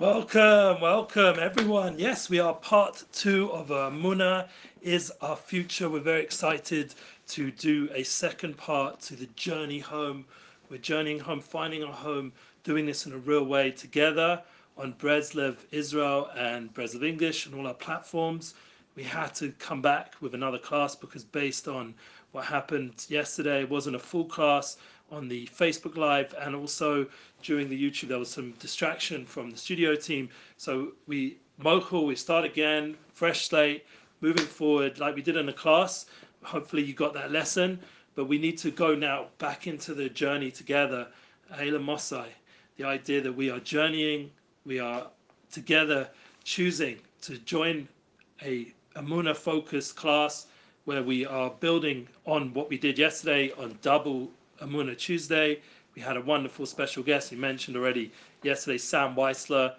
Welcome, welcome everyone. Yes, we are part two of uh, Muna is our future. We're very excited to do a second part to the journey home. We're journeying home, finding our home, doing this in a real way together on Breslev Israel and Breslev English and all our platforms. We had to come back with another class because based on what happened yesterday, it wasn't a full class on the Facebook Live and also during the YouTube, there was some distraction from the studio team. So we, Mochel, we start again, fresh slate, moving forward like we did in the class. Hopefully you got that lesson, but we need to go now back into the journey together. Ayla Mosai, the idea that we are journeying, we are together choosing to join a Amuna focused class where we are building on what we did yesterday on double Amuna Tuesday. We had a wonderful special guest, he mentioned already yesterday, Sam Weisler,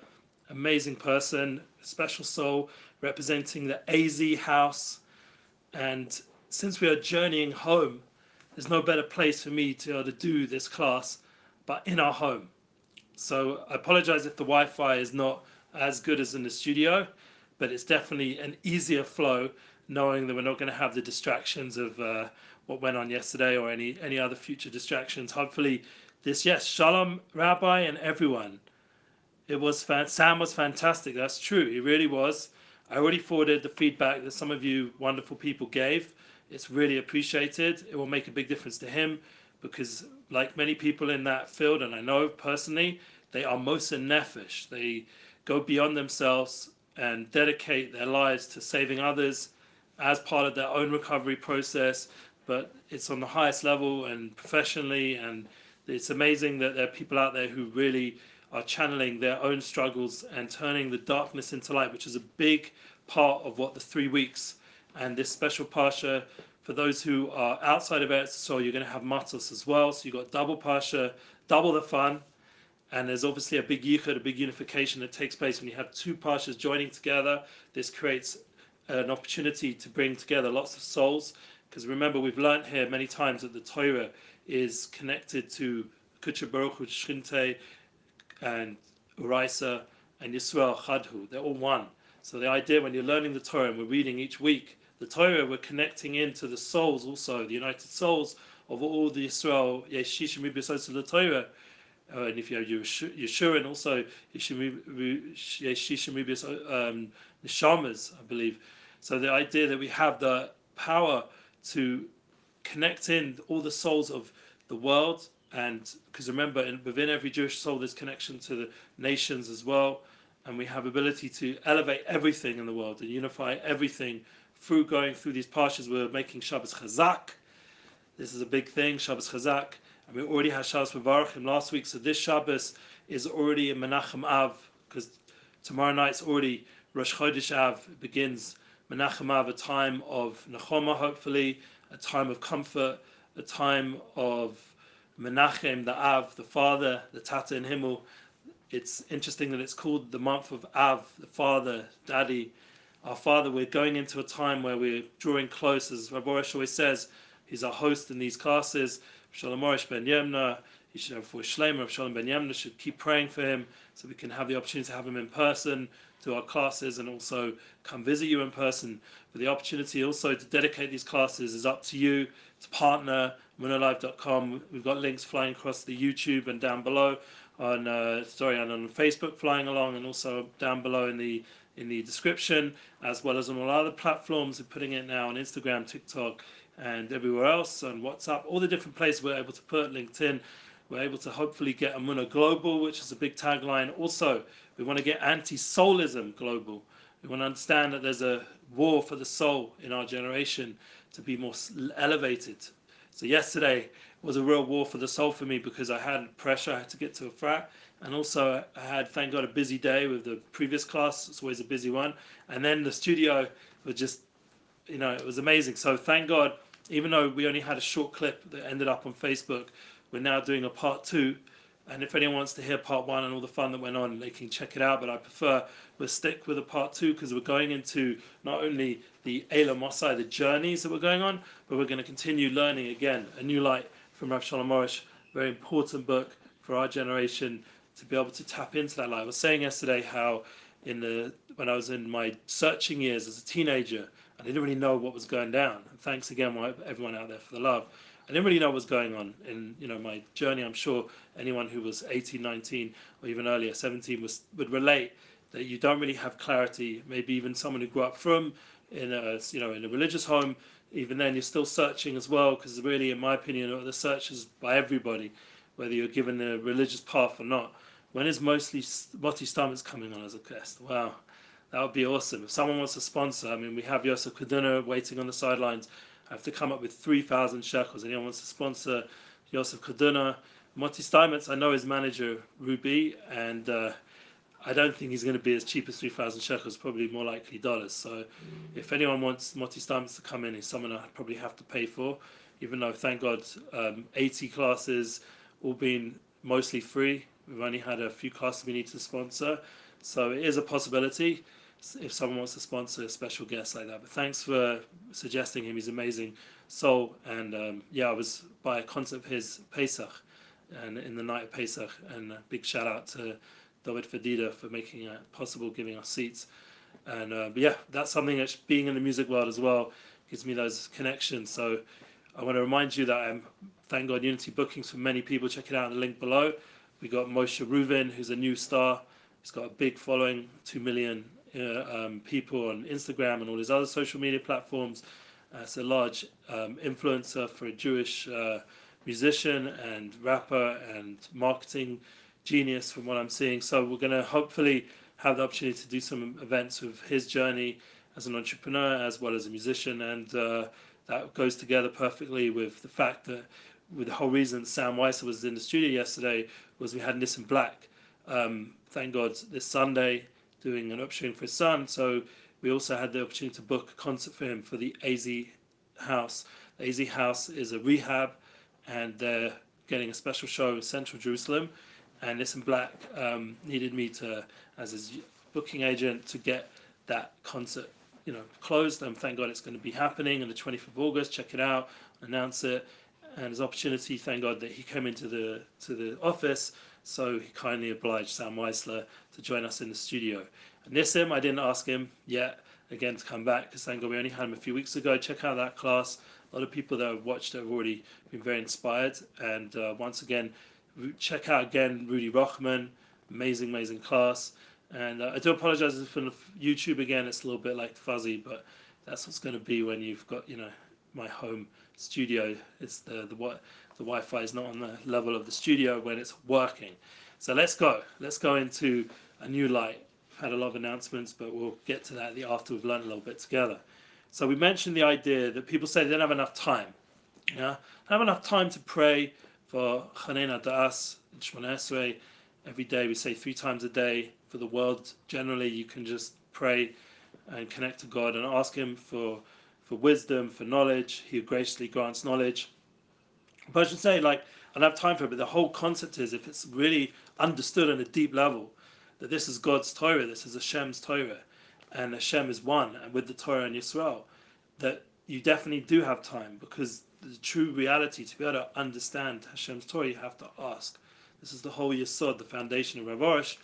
amazing person, special soul, representing the AZ house. And since we are journeying home, there's no better place for me to to do this class but in our home. So I apologize if the Wi-Fi is not as good as in the studio, but it's definitely an easier flow knowing that we're not going to have the distractions of uh, what went on yesterday or any any other future distractions. Hopefully, this yes, shalom, Rabbi, and everyone. It was fan- Sam was fantastic. That's true. He really was. I already forwarded the feedback that some of you wonderful people gave. It's really appreciated. It will make a big difference to him because, like many people in that field, and I know personally, they are most nefesh. They go beyond themselves and dedicate their lives to saving others as part of their own recovery process, but it's on the highest level and professionally. And it's amazing that there are people out there who really are channeling their own struggles and turning the darkness into light, which is a big part of what the three weeks and this special Pasha. For those who are outside of Eretz so you're going to have matos as well. So you've got double Pasha, double the fun. And there's obviously a big yichud, a big unification that takes place when you have two pashas joining together. This creates an opportunity to bring together lots of souls. Because remember, we've learned here many times that the Torah is connected to Kucha Baruch Hu, Shrinte, and Uraisa, and Yisrael Chadhu. They're all one. So the idea when you're learning the Torah and we're reading each week, the Torah, we're connecting into the souls also, the united souls of all the Yisrael, Yeshishim the Torah. Uh, and if you have Yeshua and also Yeshishim um, Neshamas, I believe. So the idea that we have the power to connect in all the souls of the world, and because remember, in, within every Jewish soul, there's connection to the nations as well, and we have ability to elevate everything in the world and unify everything through going through these parshas. We're making Shabbos Chazak. This is a big thing, Shabbos Chazak, and we already had Shabbos Mevarachim last week. So this Shabbos is already in Menachem Av because tomorrow night's already Rosh Chodesh Av begins Menachem a time of Nechoma, hopefully, a time of comfort, a time of Menachem, the Av, the Father, the Tata in Himmel. It's interesting that it's called the month of Av, the Father, Daddy, our Father. We're going into a time where we're drawing close, as Rabbi Orish always says, he's our host in these classes. Shalom Orish Ben Yemna, he should have for Shleim, Shalom Ben Yemna should keep praying for him so we can have the opportunity to have him in person to our classes and also come visit you in person. But the opportunity also to dedicate these classes is up to you, to partner, munalive.com. We've got links flying across the YouTube and down below on uh, sorry and on Facebook flying along and also down below in the in the description as well as on all other platforms. We're putting it now on Instagram, TikTok, and everywhere else on WhatsApp, all the different places we're able to put LinkedIn. We're able to hopefully get Amuna Global, which is a big tagline. Also, we want to get anti-soulism global. We want to understand that there's a war for the soul in our generation to be more elevated. So yesterday was a real war for the soul for me because I had pressure. I had to get to a frat, and also I had, thank God, a busy day with the previous class. It's always a busy one, and then the studio was just, you know, it was amazing. So thank God, even though we only had a short clip that ended up on Facebook, we're now doing a part two and if anyone wants to hear part one and all the fun that went on, they can check it out. But I prefer we'll stick with a part two because we're going into not only the Ela Mosai, the journeys that we're going on, but we're going to continue learning again a new light from Rav Shalom Arush, very important book for our generation to be able to tap into that light. I was saying yesterday how in the when I was in my searching years as a teenager, I didn't really know what was going down. And thanks again, everyone out there, for the love. I didn't really know what was going on in you know my journey. I'm sure anyone who was 18, 19, or even earlier, 17, was would relate that you don't really have clarity. Maybe even someone who grew up from in a you know in a religious home, even then you're still searching as well. Because really, in my opinion, the search is by everybody, whether you're given a religious path or not. When is mostly Moti Steinmetz coming on as a guest? Wow, that would be awesome. If someone wants to sponsor, I mean, we have Yosef Karduner waiting on the sidelines. I have to come up with 3,000 shekels. Anyone wants to sponsor Yosef Karduner? Moti Steinmetz, I know his manager, Ruby, and uh, I don't think he's going to be as cheap as 3,000 shekels, probably more likely dollars. So if anyone wants Moti Steinmetz to come in, he's someone I probably have to pay for, even though, thank God, um, 80 classes all been mostly free. We've only had a few classes we need to sponsor, so it is a possibility if someone wants to sponsor a special guest like that. But thanks for suggesting him. He's amazing soul, and um, yeah, I was by a concert of his Pesach, and in the night of Pesach, and a big shout out to David Fadida for making it possible, giving us seats. And uh, yeah, that's something that being in the music world as well gives me those connections. So I want to remind you that I'm thank God Unity bookings for many people. Check it out in the link below. We got Moshe Reuven, who's a new star. He's got a big following, two million uh, um, people on Instagram and all his other social media platforms. It's a large um, influencer for a Jewish uh, musician and rapper and marketing genius from what I'm seeing. So we're going to hopefully have the opportunity to do some events with his journey as an entrepreneur as well as a musician, and uh, that goes together perfectly with the fact that with the whole reason Sam Weiss was in the studio yesterday was we had Nissim Black. Um, thank God this Sunday doing an upsherin for his son. So we also had the opportunity to book a concert for him for the AZ House. The AZ House is a rehab, and they're getting a special show in Central Jerusalem. And Nissim Black um, needed me to, as his booking agent, to get that concert, you know, closed. And thank God it's going to be happening on the 20th of August. Check it out, announce it and his opportunity, thank God that he came into the to the office, so he kindly obliged Sam Weisler to join us in the studio. And Nissim, I didn't ask him yet again to come back because thank God we only had him a few weeks ago. Check out that class. A lot of people that have watched have already been very inspired. And uh, once again, check out again Rudy Rochman, amazing, amazing class. And uh, I do apologize for the YouTube again. It's a little bit like fuzzy, but that's what's going to be when you've got you know my home studio. It's the the what the Wi-Fi is not on the level of the studio when it's working. So let's go. Let's go into a new light. Had a lot of announcements, but we'll get to that after we've learned a little bit together. So we mentioned the idea that people say they don't have enough time. Yeah, don't have enough time to pray for Chanena Da'as Esrei. Every day we say three times a day. For the world generally, you can just pray and connect to God and ask Him for for wisdom, for knowledge. He graciously grants knowledge. But I should say, like, I don't have time for it, but the whole concept is if it's really understood on a deep level, that this is God's Torah, this is Hashem's Torah, and Hashem is one, and with the Torah and Yisrael, that you definitely do have time because the true reality, to be able to understand Hashem's Torah, you have to ask. This is the whole Yisod, the foundation of Rav Arush,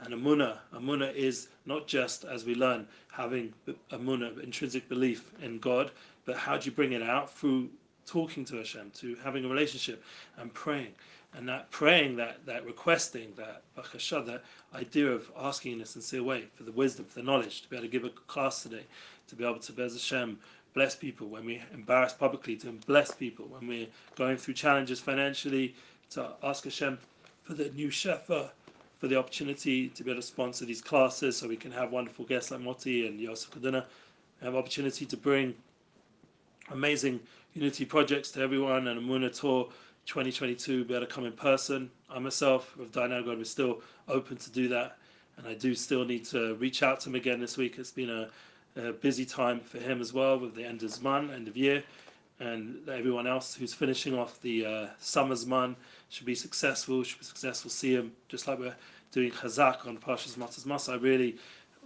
and Amunah. Amunah is not just, as we learn, having Amunah, intrinsic belief in God, but how do you bring it out? Through talking to Hashem, to having a relationship and praying. And that praying, that, that requesting, that bakasha, that idea of asking in a sincere way for the wisdom, for the knowledge, to be able to give a class today, to be able to, Bez Hashem, bless people when we're embarrassed publicly, to bless people when we're going through challenges financially, to ask Hashem for the new Shefa, for the opportunity to be able to sponsor these classes so we can have wonderful guests like Moti and Yosef Karduner. Have opportunity to bring amazing unity projects to everyone and Amuna Tour 2022 be able to come in person. I myself with Dynagod we're still open to do that and I do still need to reach out to him again this week. It's been a, a busy time for him as well with the end of month, end of year and everyone else who's finishing off the uh, summer's month should be successful, should be successful. See him just like we're doing Chazak on Parshas Matas Masa. Really,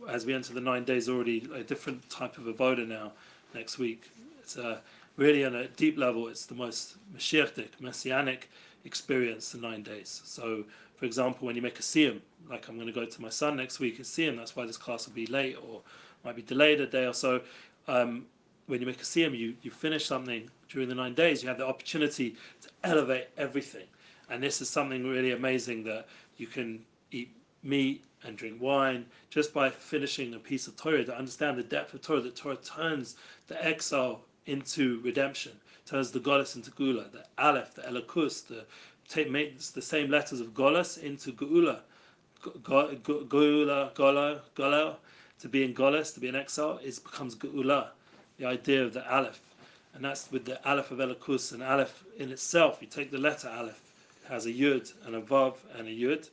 as we enter the nine days, already a different type of avoda now. Next week, it's uh, really on a deep level. It's the most Mashiachic, messianic experience the nine days. So, for example, when you make a siyum, like I'm going to go to my son next week, it's siyum, that's why this class will be late or might be delayed a day or so. Um, when you make a siyum, you, you finish something during the nine days, you have the opportunity to elevate everything. And this is something really amazing that you can eat meat and drink wine just by finishing a piece of Torah to understand the depth of Torah. That Torah turns the exile into redemption, turns the Golas into Gula, the Aleph, the Elokus, the makes the same letters of Golas into Gula. Gula, Gola, Gola, to be in Golas, to be in exile, is becomes Gula, the idea of the Aleph. And that's with the Aleph of Elokus, and Aleph in itself, you take the letter Aleph, it has a Yud and a Vav and a Yud.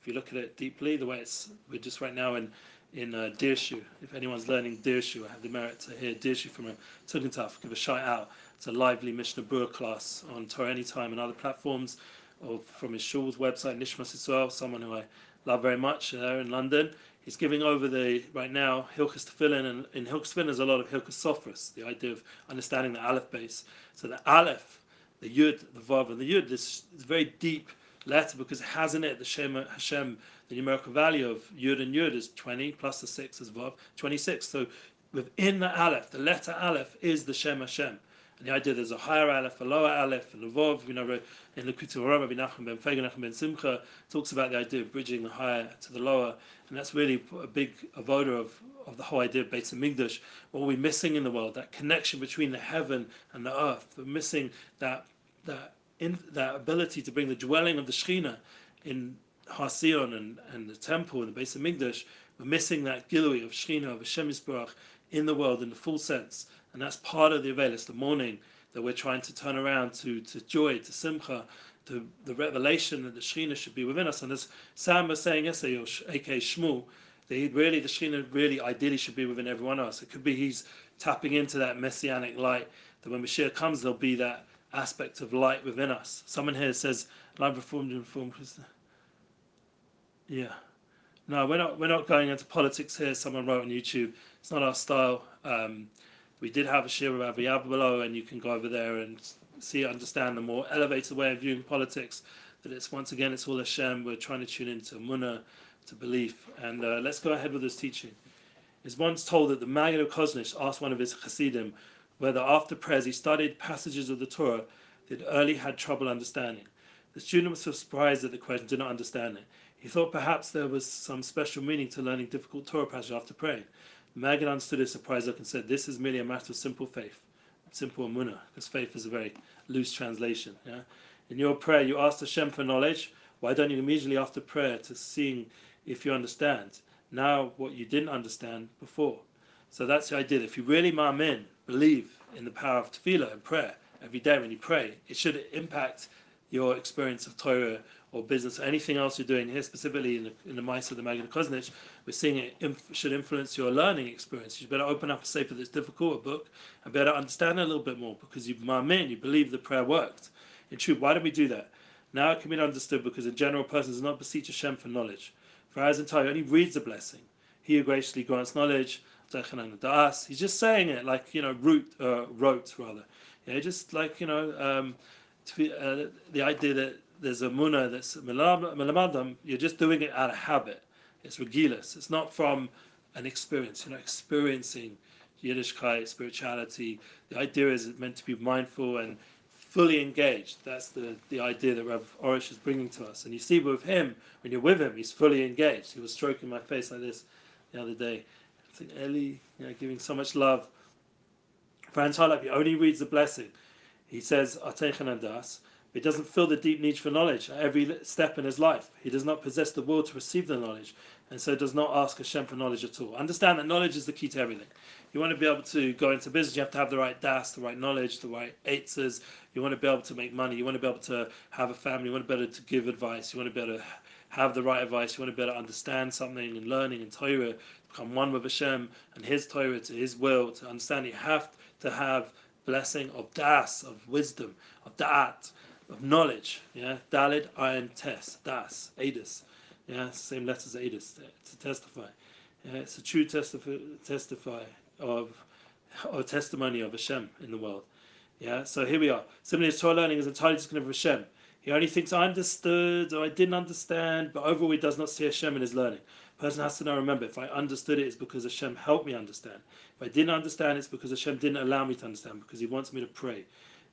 If you look at it deeply, the way it's, we're just right now in in uh, Dirshu. If anyone's learning Dirshu, I have the merit to hear Dirshu from a Tugendhaf. Give a shout out. It's a lively Mishnah Berurah class on Torah Anytime and other platforms, or from his shul's website, Nishmas Israel, someone who I love very much there in London. He's giving over the, right now, Hilchas Tefillin, and in Hilchas Tefillin there's a lot of Hilchas Sofras, the idea of understanding the Aleph base. So the Aleph, the Yud, the Vav, and the Yud, this is very deep letter because it has in it the Shem Hashem, the numerical value of Yud and Yud is 20 plus the 6 is Vav, 26. So within the Aleph, the letter Aleph is the Shem Hashem. And the idea there's a higher Aleph, a lower Aleph, and a Vav, you know, in the Kutu Rabbi Nachman ben Fega, ben Simcha, talks about the idea of bridging the higher to the lower. And that's really a big avoda of, of the whole idea of Beit Hamikdash. What are we're missing in the world, that connection between the heaven and the earth. We're missing that, that in that ability to bring the dwelling of the Shekhinah in Har Zion and, and the temple and the base of Migdash, we're missing that gilui of Shekhinah, of Hashem Yisbarach in the world in the full sense. And that's part of the Avelis, the mourning that we're trying to turn around to, to joy, to Simcha, to the revelation that the Shekhinah should be within us. And as Sam was saying yesterday, aka Shmuel, that really, the Shekhinah really ideally should be within everyone else. It could be he's tapping into that messianic light, that when Mashiach comes, there'll be that aspect of light within us. Someone here says, "I'm reformed and reformed." Yeah. No, we're not. We're not going into politics here. Someone wrote on YouTube. It's not our style. Um, we did have a share with Avi below, and you can go over there and see, understand the more elevated way of viewing politics. That it's once again, it's all Hashem. We're trying to tune into Munah, to belief. And uh, let's go ahead with this teaching. Is once told that the Maggid of Koznish asked one of his Hasidim whether after prayers he studied passages of the Torah that early had trouble understanding. The student was surprised at the question, did not understand it. He thought perhaps there was some special meaning to learning difficult Torah passages after praying. Maggid understood his surprise look and said, This is merely a matter of simple faith, simple amunah, because faith is a very loose translation. Yeah? In your prayer, you ask Hashem for knowledge. Why don't you immediately after prayer to seeing if you understand now what you didn't understand before? So that's the idea. If you really ma'amin, believe in the power of tefillah and prayer every day when you pray, it should impact your experience of Torah or business or anything else you're doing here, specifically in the, in the mice of the Maggid Koznish, we're seeing it inf- should influence your learning experience. You better open up a sefer that's difficult, a book, and better understand it a little bit more because you, ma'amin, you believe the prayer worked. In truth, why do we do that? Now it can be understood because a general person does not beseech Hashem for knowledge. For as entire only reads the blessing. He who graciously grants knowledge, He's just saying it like you know, root, uh, wrote rather. Yeah, just like you know, um, be, uh, the idea that there's a munah that's melamadam. You're just doing it out of habit. It's regilas. It's not from an experience. You're not experiencing Yiddishkeit, spirituality. The idea is it's meant to be mindful and fully engaged. That's the, the idea that Rav Orish is bringing to us. And you see with him, when you're with him, he's fully engaged. He was stroking my face like this the other day. I think Eli, you know, giving so much love. Franz Harlap, he only reads the blessing. He says, Atechen das. He doesn't feel the deep need for knowledge at every step in his life. He does not possess the will to receive the knowledge, and so does not ask Hashem for knowledge at all. Understand that knowledge is the key to everything. You want to be able to go into business, you have to have the right das, the right knowledge, the right eitzes. You want to be able to make money. You want to be able to have a family. You want to be able to give advice. You want to be able to have the right advice. You want to be able to understand something and learning and Torah become one with Hashem and His Torah to His will, to understand. You have to have blessing of das, of wisdom, of da'at, of knowledge. Yeah, dalid, ayin, tes, das, adis. Yeah, same letters, adis, to testify. Yeah, it's a true testify, testify of, or testimony of Hashem in the world. Yeah, so here we are. Similarly, Torah learning is entirely disconnected from Hashem. He only thinks I understood or I didn't understand, but overall he does not see Hashem in his learning. person has to know, remember, if I understood it, it's because Hashem helped me understand. If I didn't understand, it's because Hashem didn't allow me to understand, because He wants me to pray.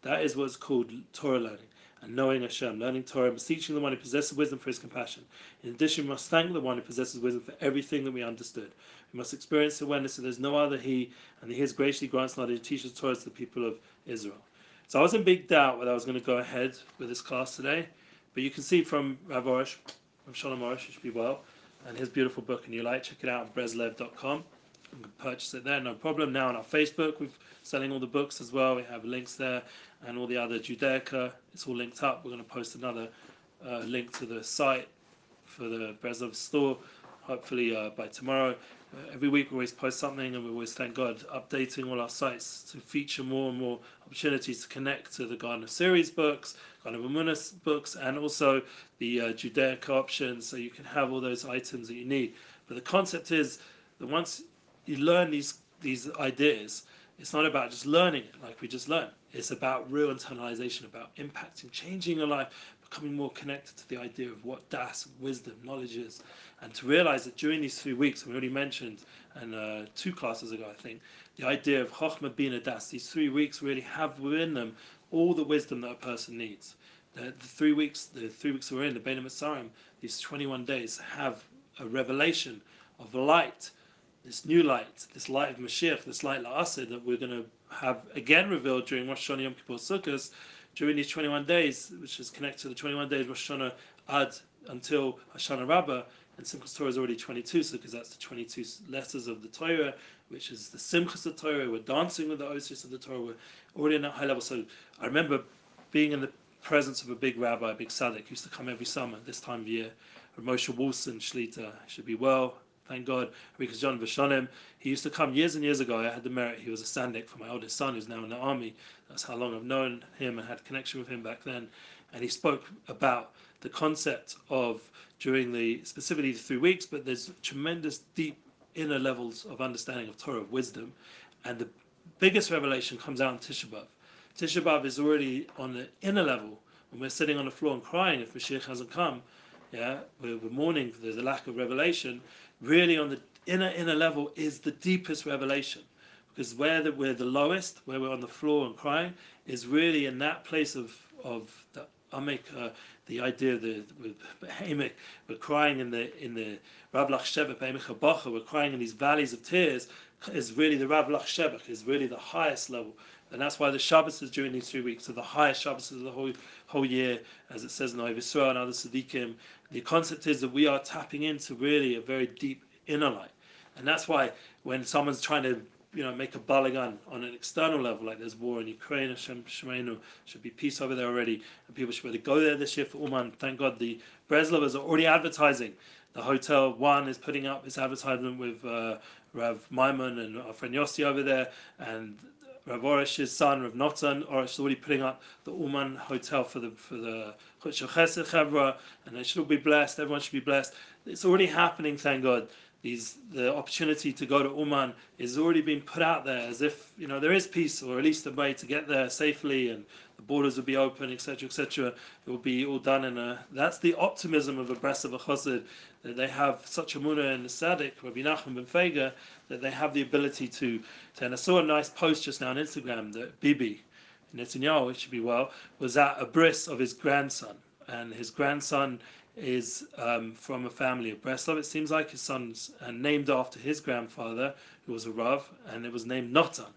That is what's called Torah learning and knowing Hashem, learning Torah, beseeching the one who possesses wisdom for his compassion. In addition, we must thank the one who possesses wisdom for everything that we understood. We must experience awareness that there's no other He, and that He has graciously grants knowledge and teaches Torah to the people of Israel. So I was in big doubt whether I was going to go ahead with this class today, but you can see from Rav Orish, from Shalom Orish, you should be well, and his beautiful book, and you like, check it out at breslev.com. You can purchase it there, no problem. Now on our Facebook, we're selling all the books as well. We have links there and all the other Judaica. It's all linked up. We're going to post another uh, link to the site for the Breslev store, hopefully uh, by tomorrow. Uh, every week we always post something, and we always thank God updating all our sites to feature more and more opportunities to connect to the Garden of Series books, Garden of Amunas books, and also the uh, Judaica options, so you can have all those items that you need. But the concept is that once you learn these these ideas, it's not about just learning it like we just learned. It's about real internalization, about impacting, changing your life, becoming more connected to the idea of what das, wisdom, knowledge is, and to realize that during these three weeks, we already mentioned, and uh, two classes ago, I think, the idea of Chochmah Bina Das. These three weeks really have within them all the wisdom that a person needs. The, the three weeks, the three weeks we're in, the Bein Mitzrayim, these 21 days have a revelation of light this new light, this light of Mashiach, this light La'aseh that we're going to have again revealed during Rosh Hashanah Yom Kippur Sukkot, during these 21 days, which is connected to the 21 days Rosh Hashanah Ad until Hashanah Rabbah, and Simchas Torah is already 22, so because that's the 22 letters of the Torah, which is the Simchas of Torah, we're dancing with the Osis of the Torah, we're already in that high level. So I remember being in the presence of a big rabbi, a big tzaddik, used to come every summer this time of year. Moshe Wolfson, Shlita, should be well, thank God, because John Vashonim, he used to come years and years ago. I had the merit, he was a sandik for my oldest son, who's now in the army. That's how long I've known him and had connection with him back then. And he spoke about the concept of during the specifically the three weeks, but there's tremendous deep inner levels of understanding of Torah of wisdom. And the biggest revelation comes out in Tisha B'Av. Tisha B'Av is already on the inner level when we're sitting on the floor and crying if Mashiach hasn't come. Yeah, we're, we're mourning there's a lack of revelation really on the inner inner level is the deepest revelation because where the, we're the lowest where we're on the floor and crying is really in that place of of the amek uh, the idea that we're, we're crying in the in the rav Ravlach Shebek we're crying in these valleys of tears is really the Ravlach Shebek is really the highest level and that's why the Shabbos is during these three weeks are the highest Shabbos of the whole whole year, as it says in Oiv and other Siddiqim. The concept is that we are tapping into really a very deep inner light. And that's why when someone's trying to you know, make a balagan on an external level, like there's war in Ukraine, Hashem Shemenu, should be peace over there already, and people should be able to go there this year for Uman. Thank God the Breslovers are already advertising. The Hotel One is putting up its advertisement with uh, Rav Maimon and our friend Yossi over there, and Rav Orish's son, Rav Notan Orish, is already putting up the Uman Hotel for the for the Chesed and they should all be blessed. Everyone should be blessed. It's already happening, thank God. These the opportunity to go to Uman is already being put out there as if you know there is peace, or at least a way to get there safely, and the borders will be open, etc., etc. It will be all done in a. That's the optimism of a Breast of a Chassid that they have such a munah and the Sadik, Rabbi Nachman ben Fega, that they have the ability to, to. And I saw a nice post just now on Instagram that Bibi Netanyahu, which should be well, was at a bris of his grandson, and his grandson is um, from a family of Breslov. It seems like his son's uh, named after his grandfather, who was a Rav, and it was named Notan.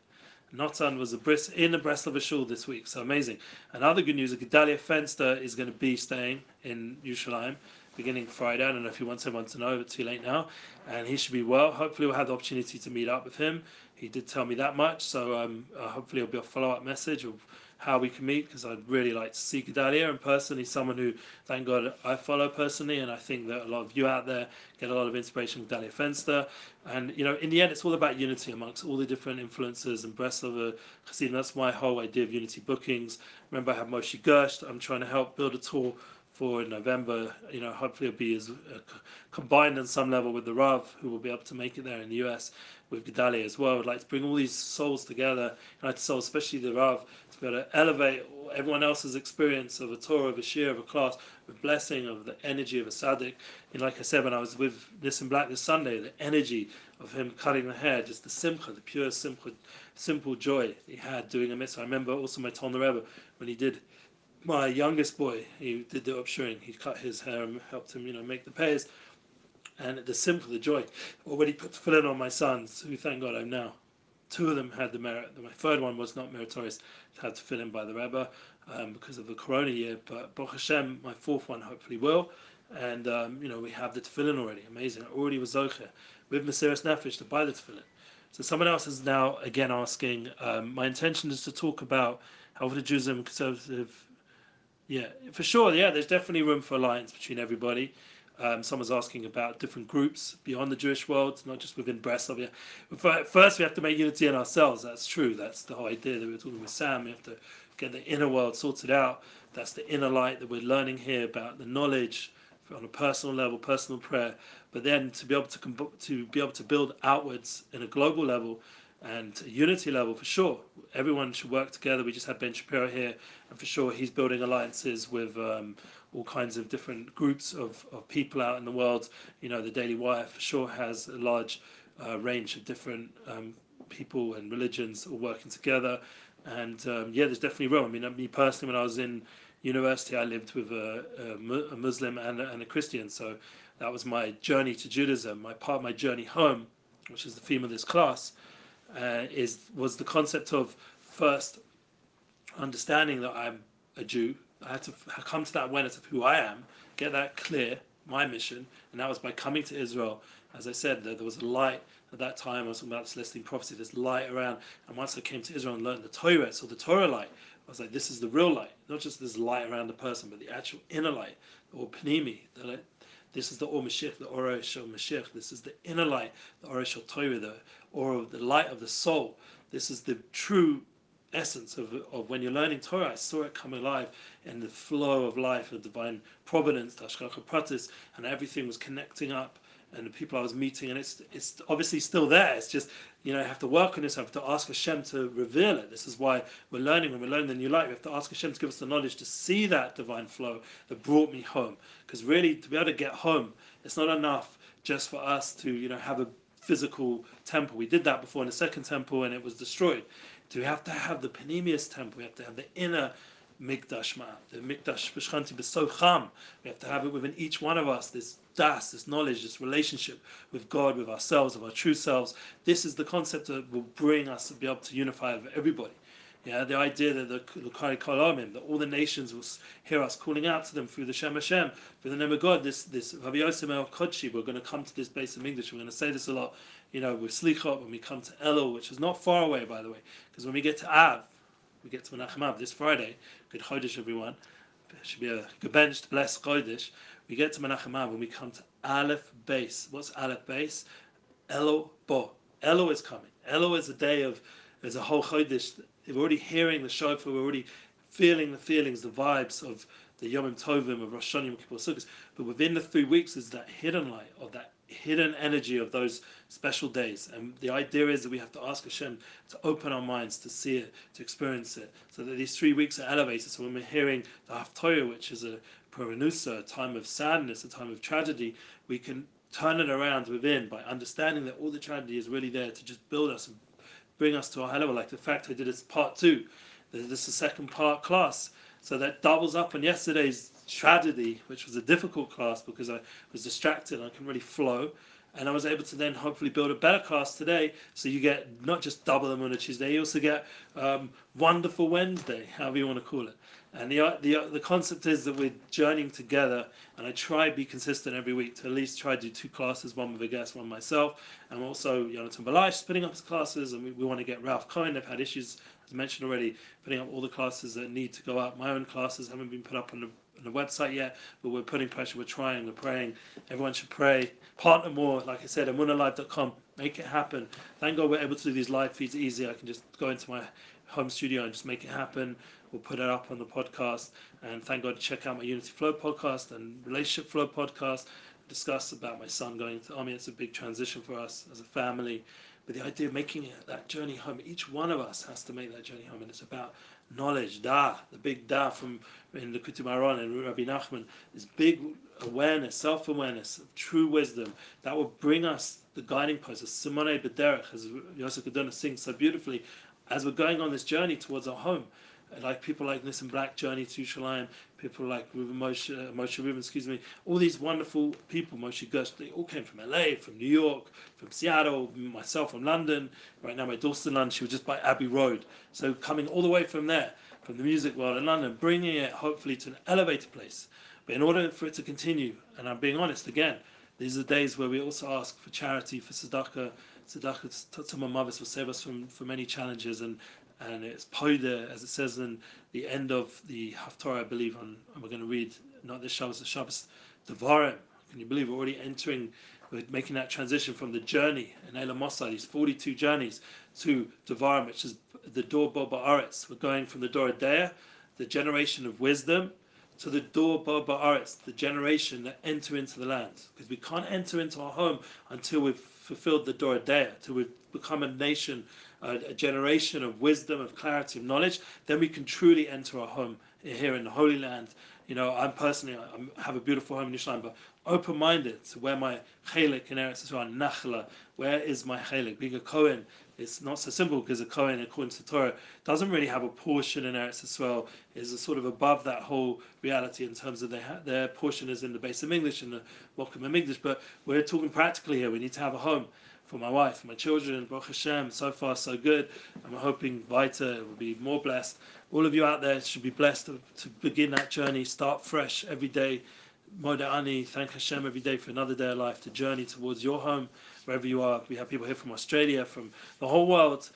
Notan was a bris in the Breslov shul this week, so amazing. And other good news: Gedalia Fenster is going to be staying in Yerushalayim beginning Friday. I don't know if he wants everyone to know, but too late now. And he should be well. Hopefully, we'll have the opportunity to meet up with him. He did tell me that much, so um, uh, hopefully, it'll be a follow up message of how we can meet because I'd really like to see Gedalia in person. He's someone who, thank God, I follow personally, and I think that a lot of you out there get a lot of inspiration from Gedalia Fenster. And you know, in the end, it's all about unity amongst all the different influences and Breslover Chassidim. That's my whole idea of unity bookings. Remember, I have Moshe Gersh. I'm trying to help build a tour for November. You know, hopefully it'll be as uh, combined on some level with the Rav, who will be able to make it there in the US with Gedalia as well. I'd like to bring all these souls together, and I'd soul, especially the Rav, be able to elevate everyone else's experience of a Torah, of a Shir, of a class, with blessing of the energy of a Sadiq. And like I said, when I was with Nissim Black this Sunday, the energy of him cutting the hair, just the simcha, the pure simcha, simple joy he had doing a mitzvah. I remember also my Ton Rebbe when he did my youngest boy, he did the upsherin. He cut his hair and helped him, you know, make the payers. And the simple, the joy. Already put the filling on my sons, who thank God I'm now. Two of them had the merit. My third one was not meritorious, it had to fill in by the Rebbe um, because of the Corona year. But Baruch Hashem, my fourth one hopefully will. And, um, you know, we have the tefillin already. Amazing. I already was Zocher with Mesiris Nefesh to buy the tefillin. So someone else is now again asking. Um, my intention is to talk about how the Judaism conservative. Yeah, for sure. Yeah, there's definitely room for alliance between everybody. Um, someone's asking about different groups beyond the Jewish world, not just within Breslov. First, we have to make unity in ourselves. That's true. That's the whole idea that we are talking with Sam. We have to get the inner world sorted out. That's the inner light that we're learning here about the knowledge on a personal level, personal prayer. But then to be able to to be able to build outwards in a global level and unity level for sure. Everyone should work together. We just had Ben Shapiro here, and for sure he's building alliances with. Um, all kinds of different groups of, of people out in the world. You know, the Daily Wire for sure has a large uh, range of different um, people and religions all working together. And um, yeah, there's definitely room. I mean, me personally, when I was in university, I lived with a, a, Muslim and a, and a Christian. So that was my journey to Judaism. My part of my journey home, which is the theme of this class, uh, is was the concept of first understanding that I'm a Jew I had to come to that awareness of who I am, get that clear, my mission, and that was by coming to Israel. As I said, there, there was a light at that time. I was talking about Celestine prophecy, this light around. And once I came to Israel and learned the Torah, so the Torah light, I was like, this is the real light, not just this light around the person, but the actual inner light, or Pnimi. The, this is the Or Mashiach, the Ora Shel Mashiach. This is the inner light, the Ora Shel Torah, the or of the light of the soul. This is the true essence of, of when you're learning Torah, I saw it come alive in the flow of life, of divine providence, Hashgacha Pratis, and everything was connecting up, and the people I was meeting, and it's it's obviously still there. It's just you know, I have to work on this. Have to ask Hashem to reveal it. This is why we're learning. When we're learning the new life, we have to ask Hashem to give us the knowledge to see that divine flow that brought me home. Because really, to be able to get home, it's not enough just for us to you know have a physical temple. We did that before in the second temple, and it was destroyed. Do we have to have the Panemius temple? We have to have the inner Mikdash Ma, the Mikdash B'Shchanti B'Socham. We have to have it within each one of us, this das, this knowledge, this relationship with God, with ourselves, of our true selves. This is the concept that will bring us to be able to unify everybody. Yeah, the idea that the Lukari Kolamim, that all the nations will hear us calling out to them through the Shem Hashem, through the name of God, this this Rabbi Yosef El Kodshi, we're going to come to this base of English, we're going to say this a lot you know, with Slichot, when we come to Elul, which is not far away, by the way, because when we get to Av, we get to Menachem Av this Friday, good Chodesh, everyone, it should be a gebenched, blessed Chodesh, we get to Menachem Av when we come to Aleph base. What's Aleph base? Elo Bo. Elul is coming. Elo is a day of, there's a whole Chodesh, we're already hearing the shofar, we're already feeling the feelings, the vibes of the Yom Tovim of Rosh Hashanah, Yom Kippur, Sukkot. But within the three weeks is that hidden light of that hidden energy of those special days. And the idea is that we have to ask Hashem to open our minds to see it, to experience it, so that these three weeks are elevated. So when we're hearing the Haftorah, which is a Puranusa, a time of sadness, a time of tragedy, we can turn it around within by understanding that all the tragedy is really there to just build us and bring us to our high level. Like the fact I did this part two, this is the second part class. So that doubles up on yesterday's tragedy, which was a difficult class because I was distracted and I couldn't really flow. And I was able to then hopefully build a better class today. So you get not just double them on a Tuesday, you also get um, Wonderful Wednesday, however you want to call it. And the, the, the concept is that we're journeying together, and I try to be consistent every week to at least try to do two classes, one with a guest, one myself. And also, Jonathan Balash spinning up his classes, and we, we want to get Ralph Cohen. I've had issues, as mentioned already, putting up all the classes that need to go up. My own classes haven't been put up on the the website yet, but we're putting pressure. We're trying. We're praying. Everyone should pray. Partner more. Like I said, amunalive.com. Make it happen. Thank God we're able to do these live feeds easy. I can just go into my home studio and just make it happen. We'll put it up on the podcast. And thank God to check out my Unity Flow podcast and Relationship Flow podcast. Discuss about my son going to the army. It's a big transition for us as a family. But the idea of making it, that journey home, each one of us has to make that journey home. And it's about knowledge, da, the big da from in the Likutei Moharan and Rabbi Nachman, this big awareness, self-awareness of true wisdom that will bring us the guiding post, as Simone Bederech, as Yosef Karduner sings so beautifully, as we're going on this journey towards our home like people like Nissim Black, Journey to Shalim, people like Ruben Moshe, Moshe Rubin, excuse me, all these wonderful people, Moshe Gush, they all came from LA, from New York, from Seattle, myself from London. Right now, my daughter's in London, she was just by Abbey Road. So coming all the way from there, from the music world in London, bringing it hopefully to an elevated place. But in order for it to continue, and I'm being honest again, these are days where we also ask for charity, for tzedakah, tzedakah to my mothers will save us from, from many challenges and and it's poida, as it says in the end of the Haftarah, I believe, on, and we're going to read not this Shabbos, the Shabbos Devarim. Can you believe we're already entering, we're making that transition from the journey in Elam Mossad, these 42 journeys, to Devarim, which is the Dor Bo Ba'aretz. We're going from the Dor Adea, the generation of wisdom, to the Dor Bo Ba'aretz, the generation that enter into the land. Because we can't enter into our home until we've fulfilled the Dor Adea, until we've become a nation a, a generation of wisdom, of clarity, of knowledge, then we can truly enter our home here in the Holy Land. You know, I'm personally, I have a beautiful home in Yerushalayim, but open-minded to where my chelik in Eretz Israel, Nachla, where is my chelik? Being a Kohen, it's not so simple because a Kohen, according to Torah, doesn't really have a portion in Eretz Israel. Is sort of above that whole reality in terms of their their portion is in the base of English and the Mokum of English. But we're talking practically here. We need to have a home for my wife, my children. Baruch Hashem, so far so good. I'm hoping Vita will be more blessed. All of you out there should be blessed to, to begin that journey, start fresh every day. Moda'ani, thank Hashem every day for another day of life to journey towards your home, wherever you are. We have people here from Australia, from the whole world,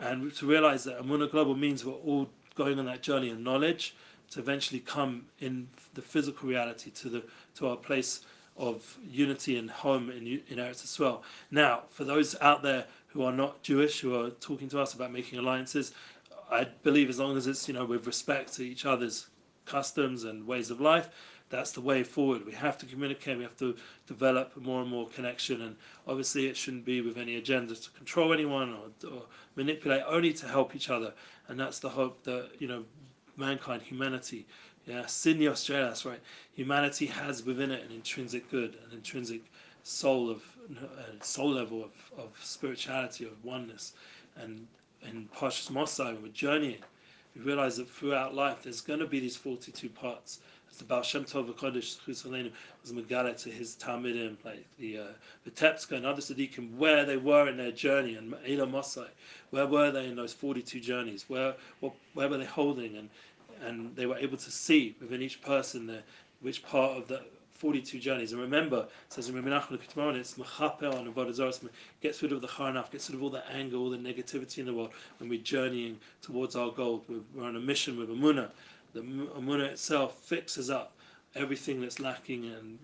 and to realize that Amunah Global means we're all going on that journey of knowledge to eventually come in the physical reality to the to our place of unity and home in, in Eretz as well. Now, for those out there who are not Jewish, who are talking to us about making alliances, I believe as long as it's you know with respect to each other's customs and ways of life, that's the way forward. We have to communicate. We have to develop more and more connection, and obviously it shouldn't be with any agenda to control anyone or, or manipulate. Only to help each other, and that's the hope that you know mankind, humanity, yeah, Sydney, Australia, that's right. Humanity has within it an intrinsic good, an intrinsic soul of soul level of, of spirituality, of oneness. And in Parshas Mosai, we're journeying. We realize that throughout life, there's going to be these 42 parts. As the Baal Shem Tov Chusalenu was Megala to his Talmidim, like the uh, Vitebska and other Tzaddikim, where they were in their journey, and Elam Mosai, where were they in those 42 journeys? Where, what, where were they holding? And and they were able to see within each person the, which part of the 42 journeys. And remember, it says in Rabbi it's mechaper on Avodah gets rid of the charnaf, gets rid of all the anger, all the negativity in the world when we're journeying towards our goal. We're, on a mission with Amunah. The Amunah itself fixes up everything that's lacking, and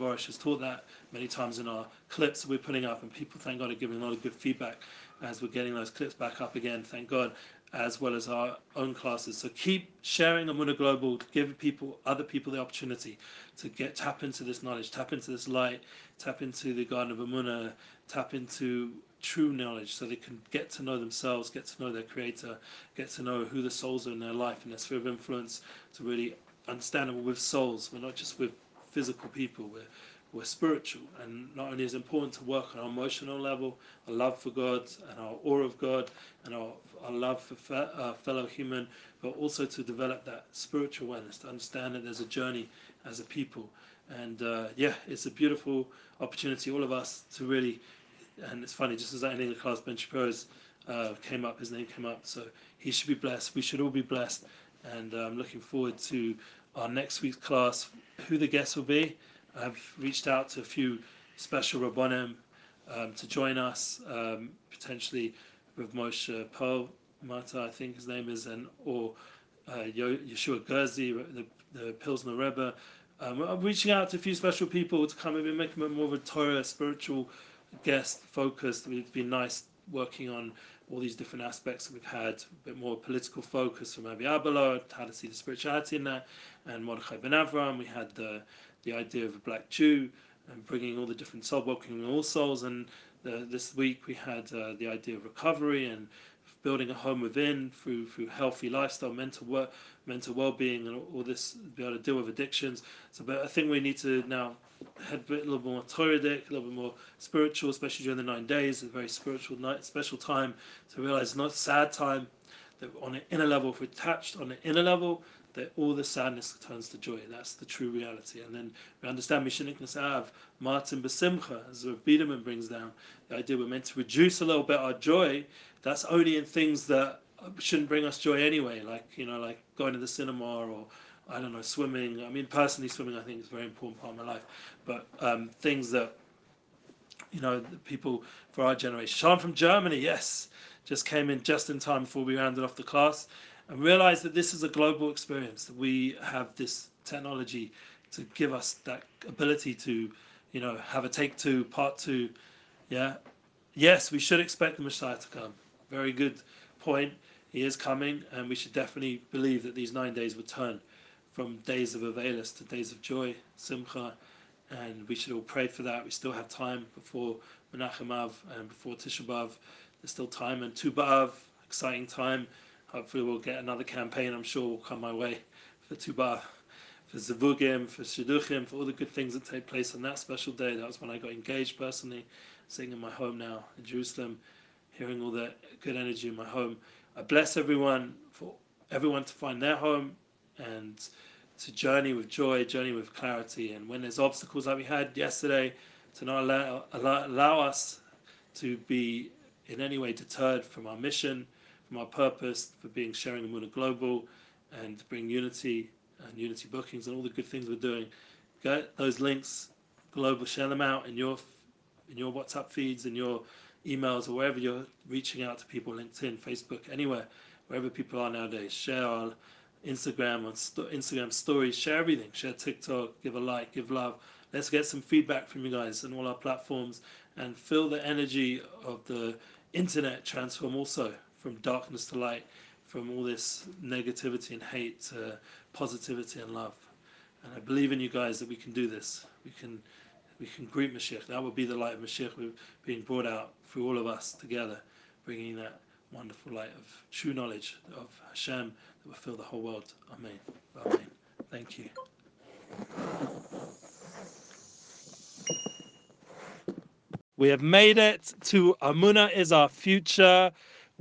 Rav has taught that many times in our clips that we're putting up, and people, thank God, are giving a lot of good feedback as we're getting those clips back up again, thank God as well as our own classes. So keep sharing Amunah Global, give people, other people the opportunity to get tap into this knowledge, tap into this light, tap into the Garden of Amunah, tap into true knowledge so they can get to know themselves, get to know their creator, get to know who the souls are in their life and their sphere of influence to really understand with souls. We're not just with physical people. We're we're spiritual, and not only is it important to work on our emotional level, our love for God, and our awe of God, and our, our love for fe- uh, fellow human, but also to develop that spiritual awareness, to understand that there's a journey as a people. And uh, yeah, it's a beautiful opportunity, all of us, to really. And it's funny, just as that ending the class, Ben Shapiro's uh, came up, his name came up, so he should be blessed. We should all be blessed, and I'm looking forward to our next week's class. Who the guests will be. I've reached out to a few special Rabbonim um, to join us, um, potentially with Moshe Mata, I think his name is, and or uh, Yeshua Gerzi, the, the Pilsner Rebbe. Um, I'm reaching out to a few special people to come and make more of a Torah spiritual guest focused. It'd be nice working on all these different aspects. We've had a bit more political focus from Avi Abelard, how to see the spirituality in that, and Mordechai Ben Avram. We had the the idea of a black Jew and bringing all the different soul welcoming all souls. And the, this week we had uh, the idea of recovery and building a home within through through healthy lifestyle, mental work, mental well-being, and all, this be able to deal with addictions. So, but I think we need to now head a, bit, a little more Toradic, a little bit more spiritual, especially during the nine days. A very spiritual night, special time to realize it's not sad time. That on an inner level, if we're attached on an inner level, that all the sadness turns to joy. That's the true reality. And then we understand Mishenichnas Av, Martin Basimcha, as Rav Biederman brings down, the idea we're meant to reduce a little bit our joy. That's only in things that shouldn't bring us joy anyway, like, you know, like going to the cinema or, I don't know, swimming. I mean, personally, swimming I think is a very important part of my life. But um, things that, you know, people for our generation. Sean from Germany, yes, just came in just in time before we rounded off the class and realize that this is a global experience. That we have this technology to give us that ability to, you know, have a take two, part two. Yeah. Yes, we should expect the Messiah to come. Very good point. He is coming, and we should definitely believe that these nine days will turn from days of Avelis to days of joy, Simcha, and we should all pray for that. We still have time before Menachem Av and before Tisha B'Av. There's still time, and Tu B'Av, exciting time Hopefully, we'll get another campaign. I'm sure will come my way for Tu B'Av, for Zavugim, for Shidduchim, for all the good things that take place on that special day. That was when I got engaged personally, sitting in my home now in Jerusalem, hearing all the good energy in my home. I bless everyone for everyone to find their home and to journey with joy, journey with clarity. And when there's obstacles like we had yesterday, to not allow, allow, allow us to be in any way deterred from our mission our purpose for being sharing Emunah Global and bring unity and unity bookings and all the good things we're doing. Get those links global, share them out in your in your WhatsApp feeds, in your emails, or wherever you're reaching out to people, LinkedIn, Facebook, anywhere, wherever people are nowadays. Share our Instagram on st- Instagram stories, share everything. Share TikTok, give a like, give love. Let's get some feedback from you guys on all our platforms and feel the energy of the internet transform also from darkness to light, from all this negativity and hate to positivity and love. And I believe in you guys that we can do this. We can we can greet Mashiach. That will be the light of Mashiach being brought out through all of us together, bringing that wonderful light of true knowledge of Hashem that will fill the whole world. Amen. Amen. Thank you. We have made it to Amuna is our future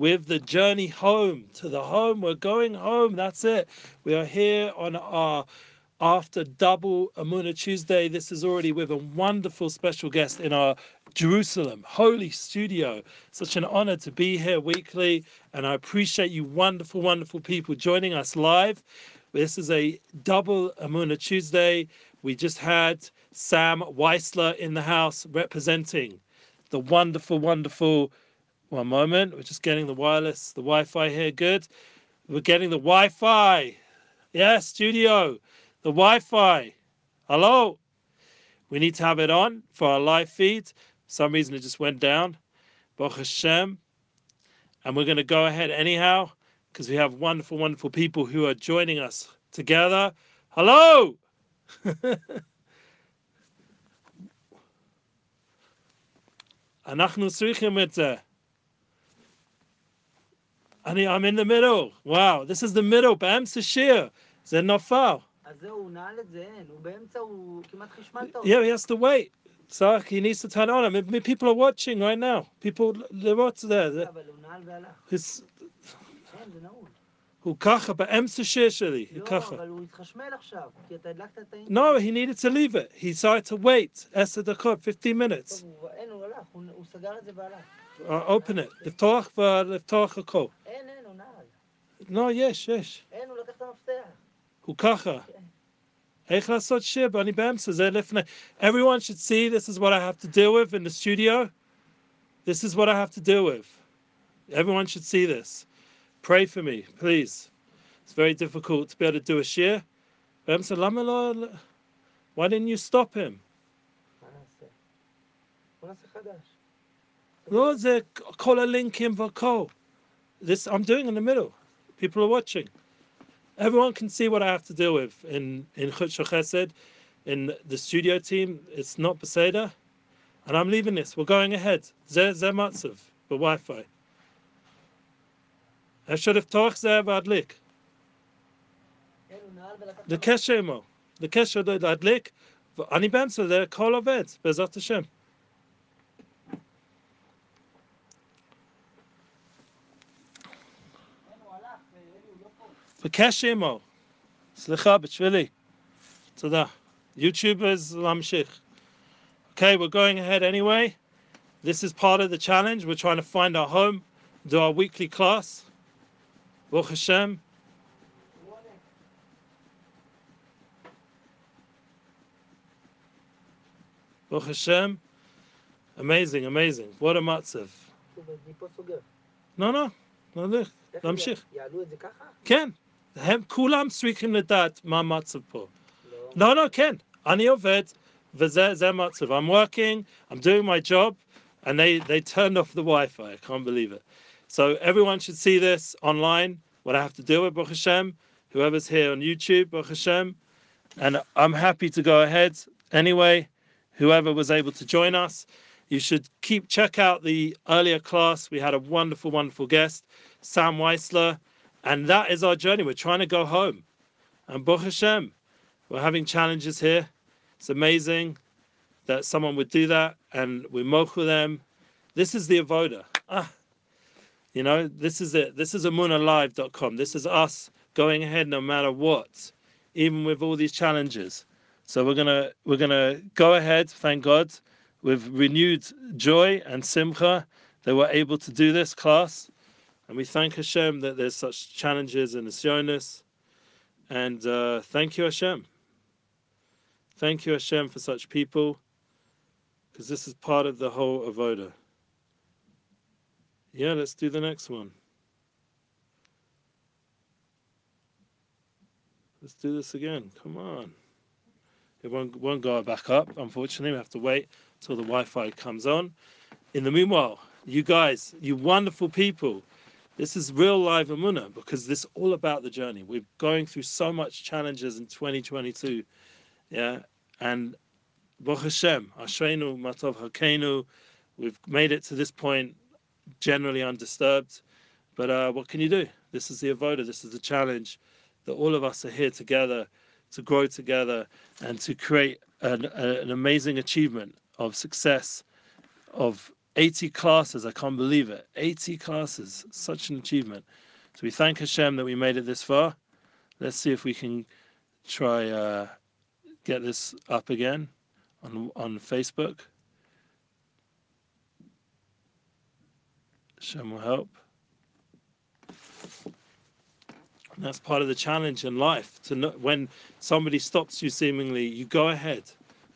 with the journey home to the home. We're going home. That's it. We are here on our after double Amuna Tuesday. This is already with a wonderful special guest in our Jerusalem Holy Studio. Such an honor to be here weekly, and I appreciate you, wonderful, wonderful people, joining us live. This is a double Amuna Tuesday. We just had Sam Weisler in the house representing the wonderful, wonderful one moment. We're just getting the wireless, the Wi Fi here. Good. We're getting the Wi Fi. Yeah, studio. The Wi Fi. Hello. We need to have it on for our live feed. For some reason it just went down. Baruch Hashem. And we're going to go ahead anyhow because we have wonderful, wonderful people who are joining us together. Hello. אנחנו צריכים את זה. אני, I'm in the middle. Wow, this is the middle, באמצע שיר. זה נפל. אז זהו, הוא נעל את זה, אין. הוא באמצע, הוא כמעט חשמלת אותו. Yeah, he has to wait. So he needs to turn on. I mean, people are watching right now. People, לראות זה. אבל הוא נעל והלך. His- כן, זה נעול. הוא ככה, באמצע שיר שלי. הוא לא, ככה. אבל הוא התחשמל עכשיו, כי אתה הדלקת את האינטרנט. No, he needed to leave it. He started to wait. עשר דקות, 15 minutes. טוב, הוא- אין, הוא הלך, הוא הוא סגר את זה והלך. Uh, open it. לפתוח ולפתוח הכל. אין, אין, הוא נעל. No, יש, יש. אין, הוא לקח את המפתח. הוא ככה. איך לעשות שיר? אני באמצע, זה לפני. Everyone should see this is what I have to deal with in the studio. This is what I have to deal with. Everyone should see this. Pray for me, please. It's very difficult to be able to do a share. Um, why didn't you stop him? This I'm doing in the middle. People are watching. Everyone can see what I have to deal with in in Chesed, in the studio team. It's not Beseda, and I'm leaving this. We're going ahead. Zer Matzav, the Wi-Fi. אפשר לפתוח זה והדליק. כן, הוא נעל ולקח... זה קשר עמו. זה קשר להדליק. ואני באמצע זה הכל עובד, בעזרת השם. כן, הוא הלך, אלי, הוא לא פה. בקשר עמו. סליחה, בשבילי. תודה. YouTubers להמשיך. Okay, we're going ahead anyway. This is part of the challenge. We're trying to find our home, do our weekly class. Baruch Hashem. הוא עולה. Baruch Hashem. Amazing, amazing. What a matzav. הוא אני פה סוגר. No, no. נמשיך. איך הם נמשיך. יעלו את זה ככה? כן. הם כולם צריכים לדעת מה המצב פה. לא. No, no, כן. אני עובד, וזה זה המצב. I'm working, I'm doing my job, and they, they turned off the Wi-Fi. I can't believe it. So everyone should see this online, what I have to deal with, Baruch Hashem. Whoever's here on YouTube, Baruch Hashem. And I'm happy to go ahead anyway. Whoever was able to join us, you should keep check out the earlier class. We had a wonderful, wonderful guest, Sam Weisler, and that is our journey. We're trying to go home, and Baruch Hashem, we're having challenges here. It's amazing that someone would do that, and we mochel them. This is the avoda. Ah, you know, this is it. This is amunalive.com. This is us going ahead no matter what, even with all these challenges. So we're gonna we're gonna go ahead, thank God, with renewed joy and simcha that we're able to do this class. And we thank Hashem that there's such challenges in Nisyonis. And uh, thank you, Hashem. Thank you, Hashem, for such people, because this is part of the whole avoda. Yeah, let's do the next one. Let's do this again. Come on. It won't, won't go back up. Unfortunately, we have to wait till the Wi-Fi comes on. In the meanwhile, you guys, you wonderful people, this is real live Amuna because this is all about the journey. We're going through so much challenges in 2022, yeah, and Baruch Hashem, Ashreinu Matov Hakenu, we've made it to this point generally undisturbed. But uh, what can you do? This is the avoda. This is the challenge that all of us are here together to grow together and to create an, a- an amazing achievement of success of 80 classes. I can't believe it. 80 classes, such an achievement. So we thank Hashem that we made it this far. Let's see if we can try uh, get this up again on on Facebook. Hashem will help. And that's part of the challenge in life. To know, when somebody stops you, seemingly, you go ahead,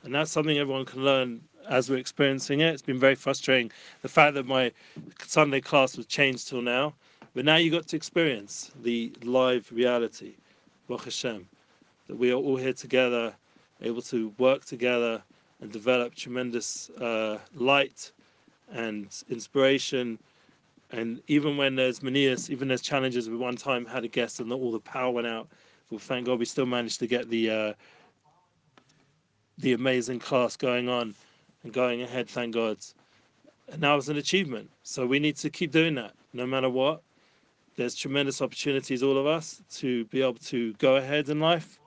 and that's something everyone can learn as we're experiencing it. It's been very frustrating the fact that my Sunday class was changed till now, but now you got to experience the live reality, Baruch Hashem, that we are all here together, able to work together and develop tremendous uh, light and inspiration and even when there's manias, even there's challenges, we one time had a guest and all the power went out. Well, thank God we still managed to get the uh, the amazing class going on and going ahead. Thank God. And that was an achievement. So we need to keep doing that, no matter what. There's tremendous opportunities, all of us, to be able to go ahead in life.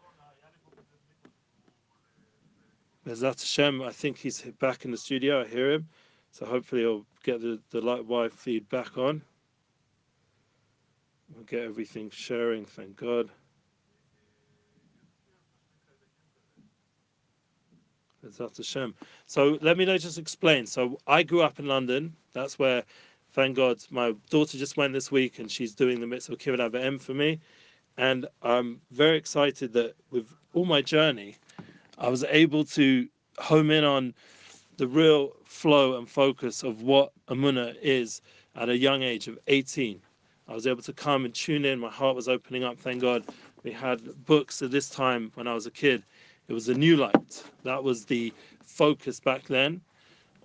Bezat Hashem, I think he's back in the studio. I hear him. So hopefully he'll get the, the light Wi feed back on. We'll get everything sharing, thank God. So let me just explain. So I grew up in London. That's where, thank God, my daughter just went this week and she's doing the mitzvah Kibbutz M for me. And I'm very excited that with all my journey, I was able to home in on the real flow and focus of what Amuna is at a young age of 18. I was able to come and tune in. My heart was opening up. Thank God we had books at this time when I was a kid. It was a new light. That was the focus back then.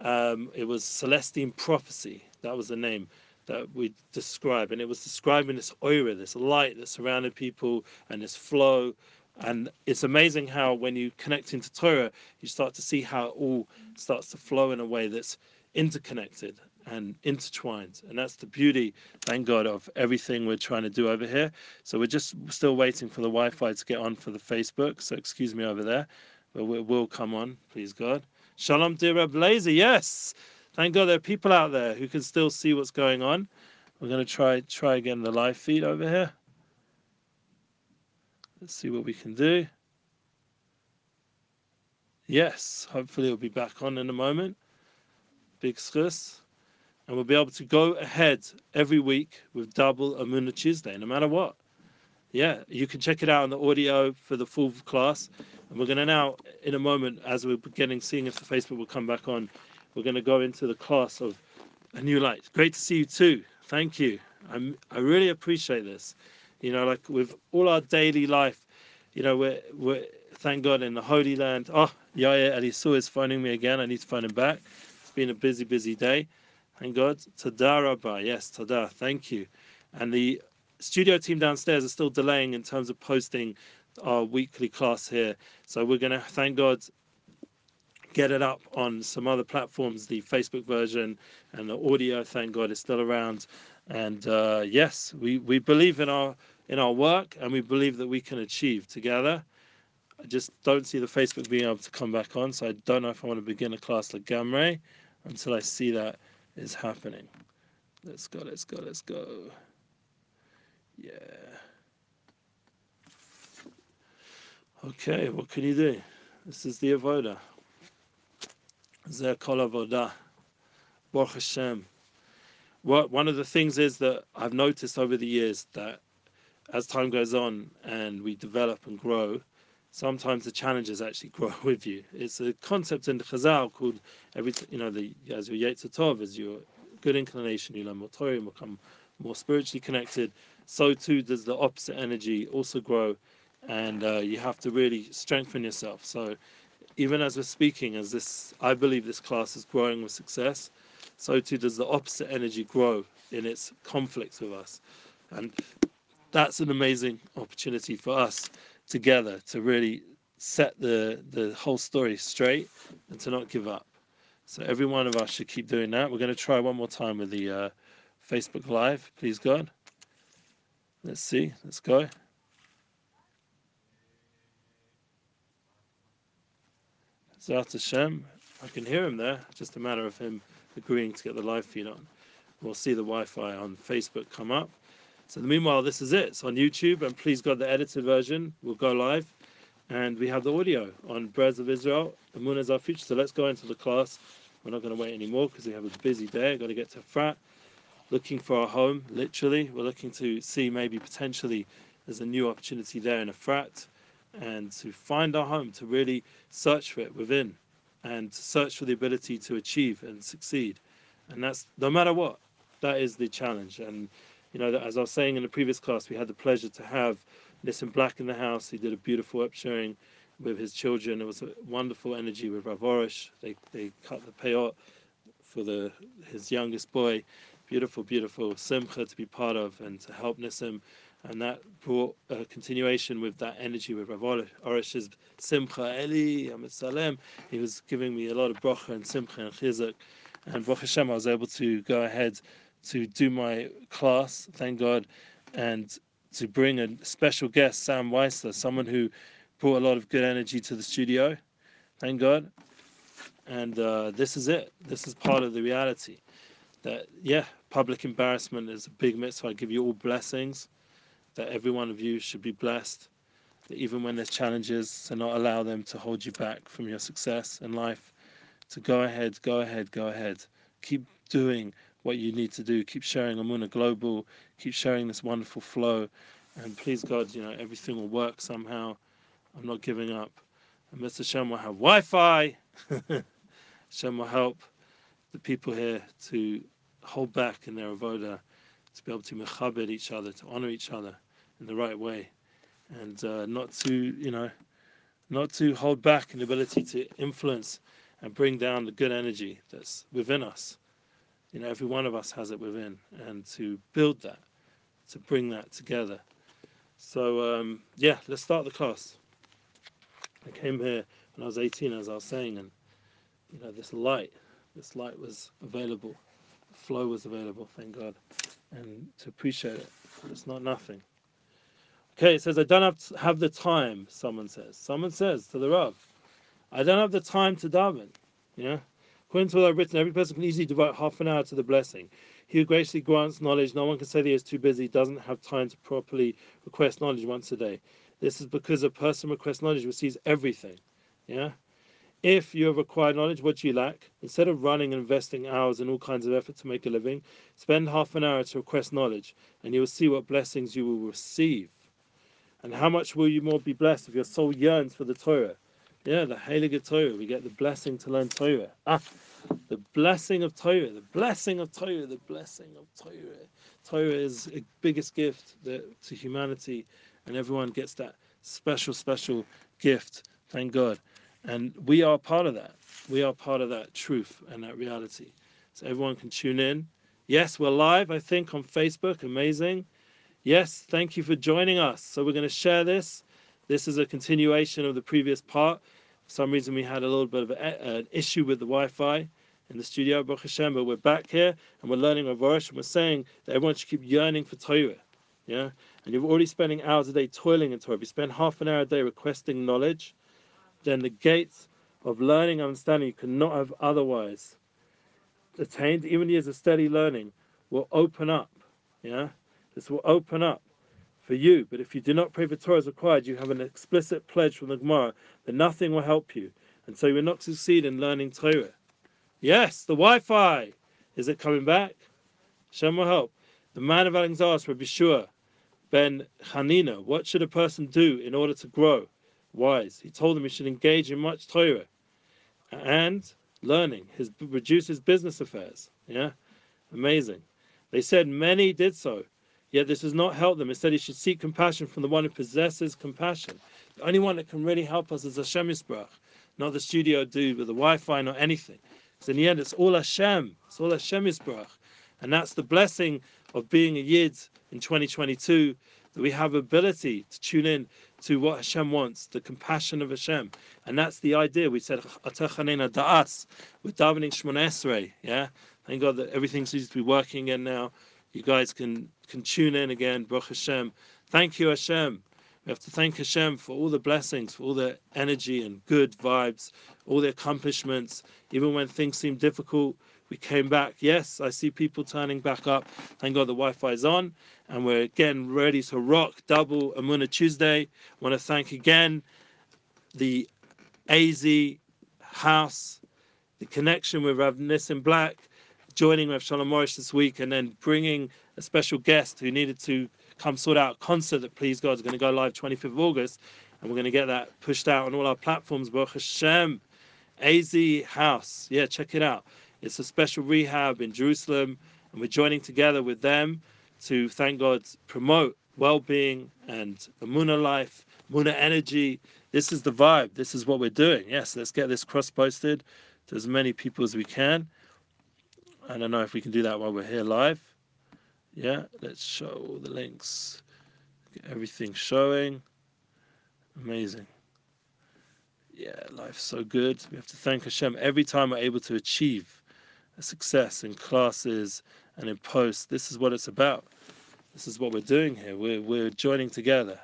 Um, it was Celestine Prophecy. That was the name that we describe, and it was describing this aura, this light that surrounded people, and this flow. And it's amazing how when you connect into Torah, you start to see how it all starts to flow in a way that's interconnected and intertwined. And that's the beauty, thank God, of everything we're trying to do over here. So we're just still waiting for the Wi Fi to get on for the Facebook. So excuse me over there, but it will come on, please God. Shalom, dear Blazer. Yes. Thank God there are people out there who can still see what's going on. We're going to try try again the live feed over here. Let's see what we can do. Yes, hopefully it'll be back on in a moment. Big schuss and we'll be able to go ahead every week with double Amuna Tuesday, no matter what. Yeah, you can check it out on the audio for the full class. And we're going to now, in a moment, as we're beginning, seeing if the Facebook will come back on, we're going to go into the class of a new light. Great to see you too. Thank you. I'm, I really appreciate this. You know, like with all our daily life, you know, we're, we're thank God in the Holy Land. Oh, Yaya Elisu is phoning me again. I need to phone him back. It's been a busy, busy day. Thank God. Tada Yes, tada. Thank you. And the studio team downstairs are still delaying in terms of posting our weekly class here. So we're going to, thank God, get it up on some other platforms. The Facebook version and the audio, thank God, is still around. And uh, yes, we, we believe in our in our work, and we believe that we can achieve together. I just don't see the Facebook being able to come back on, so I don't know if I want to begin a class like Gamre until I see that is happening. Let's go, let's go, let's go. Yeah. Okay, what can you do? This is the avoda. Zeh kol avoda. Baruch Hashem. One of the things is that I've noticed over the years that as time goes on and we develop and grow, sometimes the challenges actually grow with you. It's a concept in the Chazal called every, you know, the as your Yetzer Tov, as your good inclination, you learn more Torah, you become more spiritually connected. So too does the opposite energy also grow, and uh, you have to really strengthen yourself. So even as we're speaking, as this, I believe this class is growing with success. So too does the opposite energy grow in its conflicts with us, and that's an amazing opportunity for us together to really set the the whole story straight and to not give up. So every one of us should keep doing that. We're going to try one more time with the uh, Facebook Live, please God. Let's see. Let's go. Zat Hashem. I can hear him there. Just a matter of him agreeing to get the live feed on. We'll see the Wi-Fi on Facebook come up. So meanwhile, this is it. It's on YouTube, and please God, the edited version will go live, and we have the audio on Birds of Israel. Amuna is our future. So let's go into the class. We're not going to wait anymore because we have a busy day. Got to get to Efrat, looking for our home. Literally, we're looking to see maybe potentially there's a new opportunity there in Efrat, and to find our home, to really search for it within, and to search for the ability to achieve and succeed. And that's no matter what. That is the challenge. And you know, as I was saying in the previous class, we had the pleasure to have Nissim Black in the house. He did a beautiful upsherin with his children. It was a wonderful energy with Rav Orish. They they cut the payot for the his youngest boy. Beautiful, beautiful simcha to be part of and to help Nissim. And that brought a continuation with that energy with Rav Orish's simcha, Eli, Salem. He was giving me a lot of bracha and simcha and chizuk. And Baruch Hashem, I was able to go ahead to do my class, thank God, and to bring a special guest, Sam Weissler, someone who brought a lot of good energy to the studio, thank God. And uh, this is it. This is part of the reality. That, yeah, public embarrassment is a big mitzvah. I give you all blessings, that every one of you should be blessed. That even when there's challenges, to not allow them to hold you back from your success in life. To go ahead, go ahead, go ahead. Keep doing what you need to do. Keep sharing Amuna Global. Keep sharing this wonderful flow. And please, God, you know, everything will work somehow. I'm not giving up. And Mr. Shem will have Wi Fi. Shem will help the people here to hold back in their avoda, to be able to mechabed each other, to honor each other in the right way, and uh, not to, you know, not to hold back in the ability to influence and bring down the good energy that's within us. You know, every one of us has it within, and to build that, to bring that together. So, um, yeah, let's start the class. I came here when I was 18, as I was saying, and you know, this light, this light was available, flow was available, thank God, and to appreciate it. It's not nothing. Okay, it says, I don't have, to have the time, someone says. Someone says to the Rav, I don't have the time to daven. Yeah? According to what I've written, every person can easily devote half an hour to the blessing. He who graciously grants knowledge, no one can say that he is too busy, doesn't have time to properly request knowledge once a day. This is because a person requests knowledge receives everything. Yeah? If you have acquired knowledge, what do you lack? Instead of running and investing hours and all kinds of effort to make a living, spend half an hour to request knowledge, and you will see what blessings you will receive. And how much will you more be blessed if your soul yearns for the Torah? Yeah, the Heilige Torah. We get the blessing to learn Torah. Ah, the blessing of Torah, the blessing of Torah, the blessing of Torah. Torah is the biggest gift to humanity, and everyone gets that special, special gift. Thank God. And we are part of that. We are part of that truth and that reality. So everyone can tune in. Yes, we're live, I think, on Facebook. Amazing. Yes, thank you for joining us. So we're going to share this. This is a continuation of the previous part. For some reason, we had a little bit of a, an issue with the Wi-Fi in the studio, Baruch Hashem, but we're back here and we're learning Avosh and we're saying that everyone should keep yearning for Torah. Yeah? And you're already spending hours a day toiling in Torah. If you spend half an hour a day requesting knowledge, then the gates of learning and understanding you cannot have otherwise attained, even years of steady learning, will open up. Yeah? This will open up for you. But if you do not pray for Torah as required, you have an explicit pledge from the Gemara that nothing will help you. And so you will not succeed in learning Torah. Yes, the Wi Fi. Is it coming back? Shem will help. The man of asked Rabbi Shua ben Hanina, what should a person do in order to grow? wise. He told him he should engage in much Torah and learning, his reduce his business affairs. Yeah, amazing. They said many did so, yet this does not help them. Instead, he should seek compassion from the one who possesses compassion. The only one that can really help us is Hashem Yisbrach, not the studio dude with the Wi-Fi, not anything. Because in the end, it's all Hashem. It's all Hashem Yisbrach. And that's the blessing of being a Yid in 2022, that we have ability to tune in to what Hashem wants, the compassion of Hashem. And that's the idea. We said, da'as, with davening Shemoneh Esrei. Yeah? Thank God that everything seems to be working again now. You guys can, can tune in again, Baruch Hashem. Thank you, Hashem. We have to thank Hashem for all the blessings, for all the energy and good vibes, all the accomplishments. Even when things seem difficult, we came back. Yes, I see people turning back up. Thank God the Wi Fi is on and we're again ready to rock double Amuna Tuesday. I want to thank again the AZ house, the connection with Rav Nissim Black, joining Rav Shalom Morris this week, and then bringing a special guest who needed to come sort out a concert that Please God is going to go live 25th of August, and we're going to get that pushed out on all our platforms. Baruch Hashem, AZ House, yeah, check it out. It's a special rehab in Jerusalem, and we're joining together with them to thank God promote well-being and Amuna life, Amuna energy. This is the vibe. This is what we're doing. Yes, let's get this cross-posted to as many people as we can. I don't know if we can do that while we're here live. Yeah, let's show the links. Get everything showing. Amazing. Yeah, life's so good. We have to thank Hashem every time we're able to achieve a success in classes and in posts. This is what it's about. This is what we're doing here. We're, we're joining together.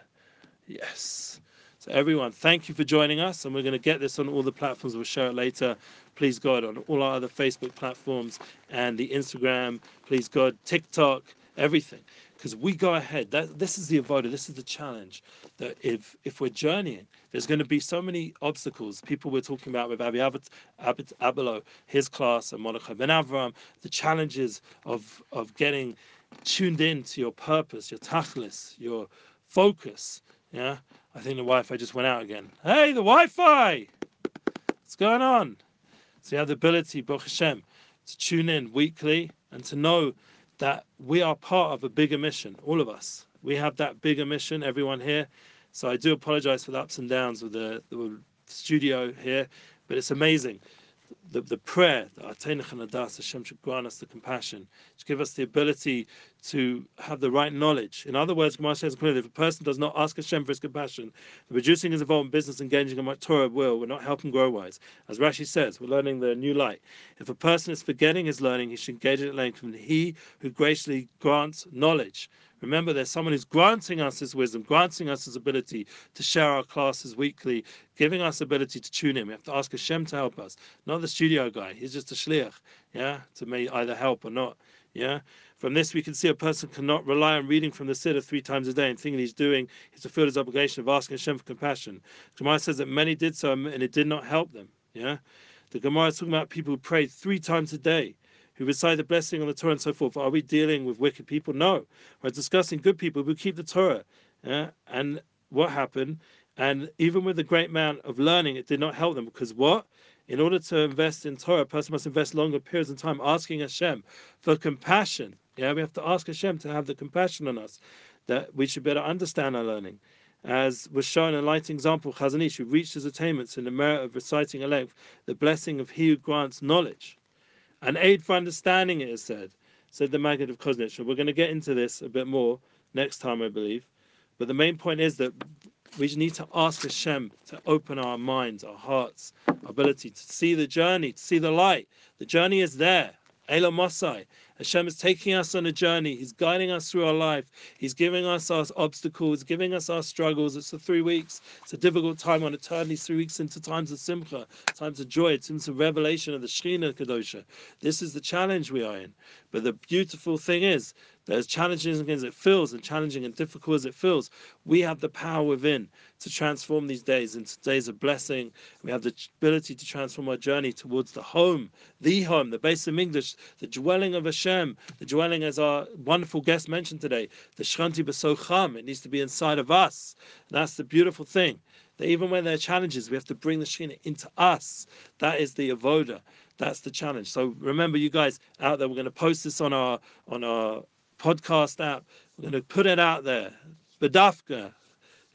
Yes. So, everyone, thank you for joining us. And we're going to get this on all the platforms. We'll share it later. Please God, on all our other Facebook platforms and the Instagram. Please God, TikTok, everything. Because we go ahead. That, this is the avoda. This is the challenge. That if if we're journeying, there's going to be so many obstacles. People we're talking about with Abi Abit, Abit Abelo, his class, and Mordechai Ben Avram, the challenges of of getting tuned in to your purpose, your tachlis, your focus. Yeah, I think the Wi-Fi just went out again. Hey, the Wi-Fi! What's going on? So you have the ability, Baruch Hashem, to tune in weekly and to know that we are part of a bigger mission, all of us. We have that bigger mission, everyone here. So I do apologize for the ups and downs with the, the studio here, but it's amazing the, the prayer that Hashem should grant us the compassion, to give us the ability to have the right knowledge. In other words, Gemara says clearly, if a person does not ask Hashem for his compassion, reducing his involvement in business, engaging in Torah will, will not help him grow wise. As Rashi says, we're learning the new light. If a person is forgetting his learning, he should engage it learning from he who graciously grants knowledge. Remember, there's someone who's granting us his wisdom, granting us his ability to share our classes weekly, giving us ability to tune in. We have to ask Hashem to help us, not the studio guy. He's just a shliach, yeah, to may either help or not. Yeah. From this, we can see a person cannot rely on reading from the Siddur three times a day and thinking he's doing is to fulfill his obligation of asking Hashem for compassion. Gemara says that many did so and it did not help them. Yeah. The Gemara is talking about people who prayed three times a day who recite the blessing on the Torah and so forth. Are we dealing with wicked people? No. We're discussing good people who keep the Torah. Yeah? And what happened? And even with the great amount of learning, it did not help them because what? In order to invest in Torah, a person must invest longer periods of time asking Hashem for compassion. Yeah, we have to ask Hashem to have the compassion on us, that we should better understand our learning. As was shown in a light example, Chazon Ish, who reached his attainments in the merit of reciting a length, the blessing of he who grants knowledge. An aid for understanding it is said, said the Maggid of Koznitz. We're going to get into this a bit more next time, I believe. But the main point is that we need to ask Hashem to open our minds, our hearts, our ability to see the journey, to see the light. The journey is there. Elah Mosai. Hashem is taking us on a journey. He's guiding us through our life. He's giving us our obstacles, giving us our struggles. It's the three weeks. It's a difficult time on eternity, three weeks into times of simcha, times of joy. It's into revelation of the Shekhinah Kadosha. This is the challenge we are in. But the beautiful thing is, as challenging as it feels and challenging and difficult as it feels, we have the power within to transform these days into days of blessing. We have the ability to transform our journey towards the home, the home, the base of English, the dwelling of Hashem, the dwelling, as our wonderful guest mentioned today, the Shranti Besocham. It needs to be inside of us. And that's the beautiful thing. That even when there are challenges, we have to bring the Shekhinah into us. That is the avoda. That's the challenge. So remember, you guys out there, we're going to post this on our on our podcast app. We're going to put it out there. Badafka.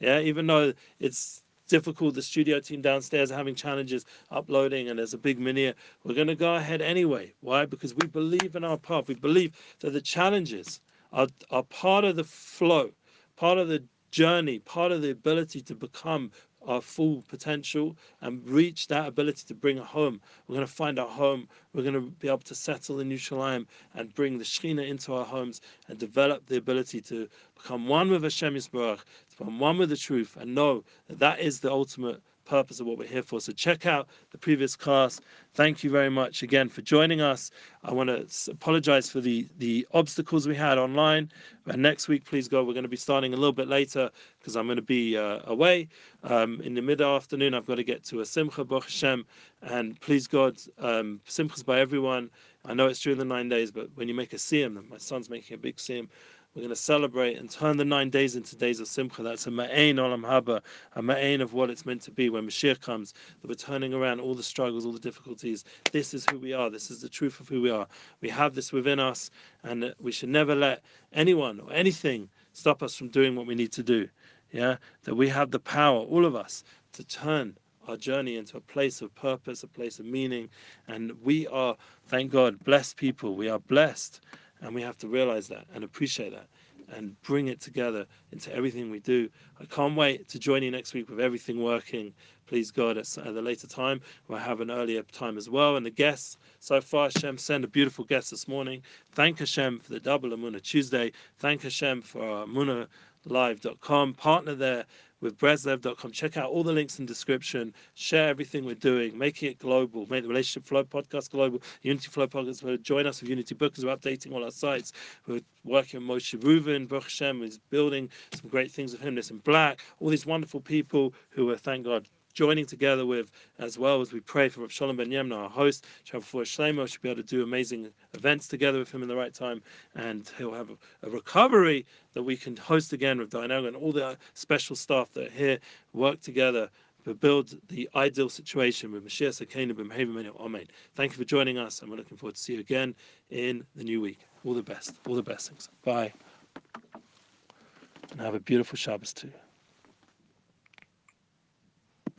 Yeah, even though it's difficult, the studio team downstairs are having challenges uploading and there's a big mini. We're going to go ahead anyway. Why? Because we believe in our path. We believe that the challenges are, are part of the flow, part of the journey, part of the ability to become our full potential and reach that ability to bring a home. We're going to find our home. We're going to be able to settle in Yerushalayim and bring the Shekhinah into our homes and develop the ability to become one with Hashem Yisbarach, to become one with the truth, and know that that is the ultimate purpose of what we're here for. So check out the previous class. Thank you very much again for joining us. I want to apologize for the, the obstacles we had online. And next week, please go. We're going to be starting a little bit later because I'm going to be uh, away um, in the mid afternoon. I've got to get to a Simcha, Baruch Hashem. And please God, um, Simchas by everyone. I know it's during the nine days, but when you make a siyum, my son's making a big siyum, we're going to celebrate and turn the nine days into days of Simcha. That's a ma'ain olam haba, a ma'ain of what it's meant to be when Mashiach comes. That we're turning around all the struggles, all the difficulties. This is who we are. This is the truth of who we are. We have this within us, and we should never let anyone or anything stop us from doing what we need to do. Yeah, that we have the power, all of us, to turn our journey into a place of purpose, a place of meaning. And we are, thank God, blessed people. We are blessed. And we have to realize that and appreciate that and bring it together into everything we do. I can't wait to join you next week with everything working. Please God at a later time. We'll have an earlier time as well. And the guests so far, Hashem sent a beautiful guest this morning. Thank Hashem for the double Amuna Tuesday. Thank Hashem for our Live.com partner there with Breslev.com. Check out all the links in description. Share everything we're doing, making it global, make the Relationship Flow podcast global, Unity Flow podcast. Join us with Unity Bookers. We're updating all our sites. We're working with Moshe Reuven, Baruch Hashem, is building some great things with him. Nissim Black, all these wonderful people who are, thank God, joining together with, as well as we pray for Rav Shalom Ben Yemna, our host, Shabbat Shlomo, should be able to do amazing events together with him in the right time, and he'll have a, recovery that we can host again with Diana and all the uh, special staff that are here, work together to build the ideal situation with Mashiach Sakenu B'Mehavim Amen. Thank you for joining us, and we're looking forward to see you again in the new week. All the best. All the best things. Bye. And have a beautiful Shabbos too.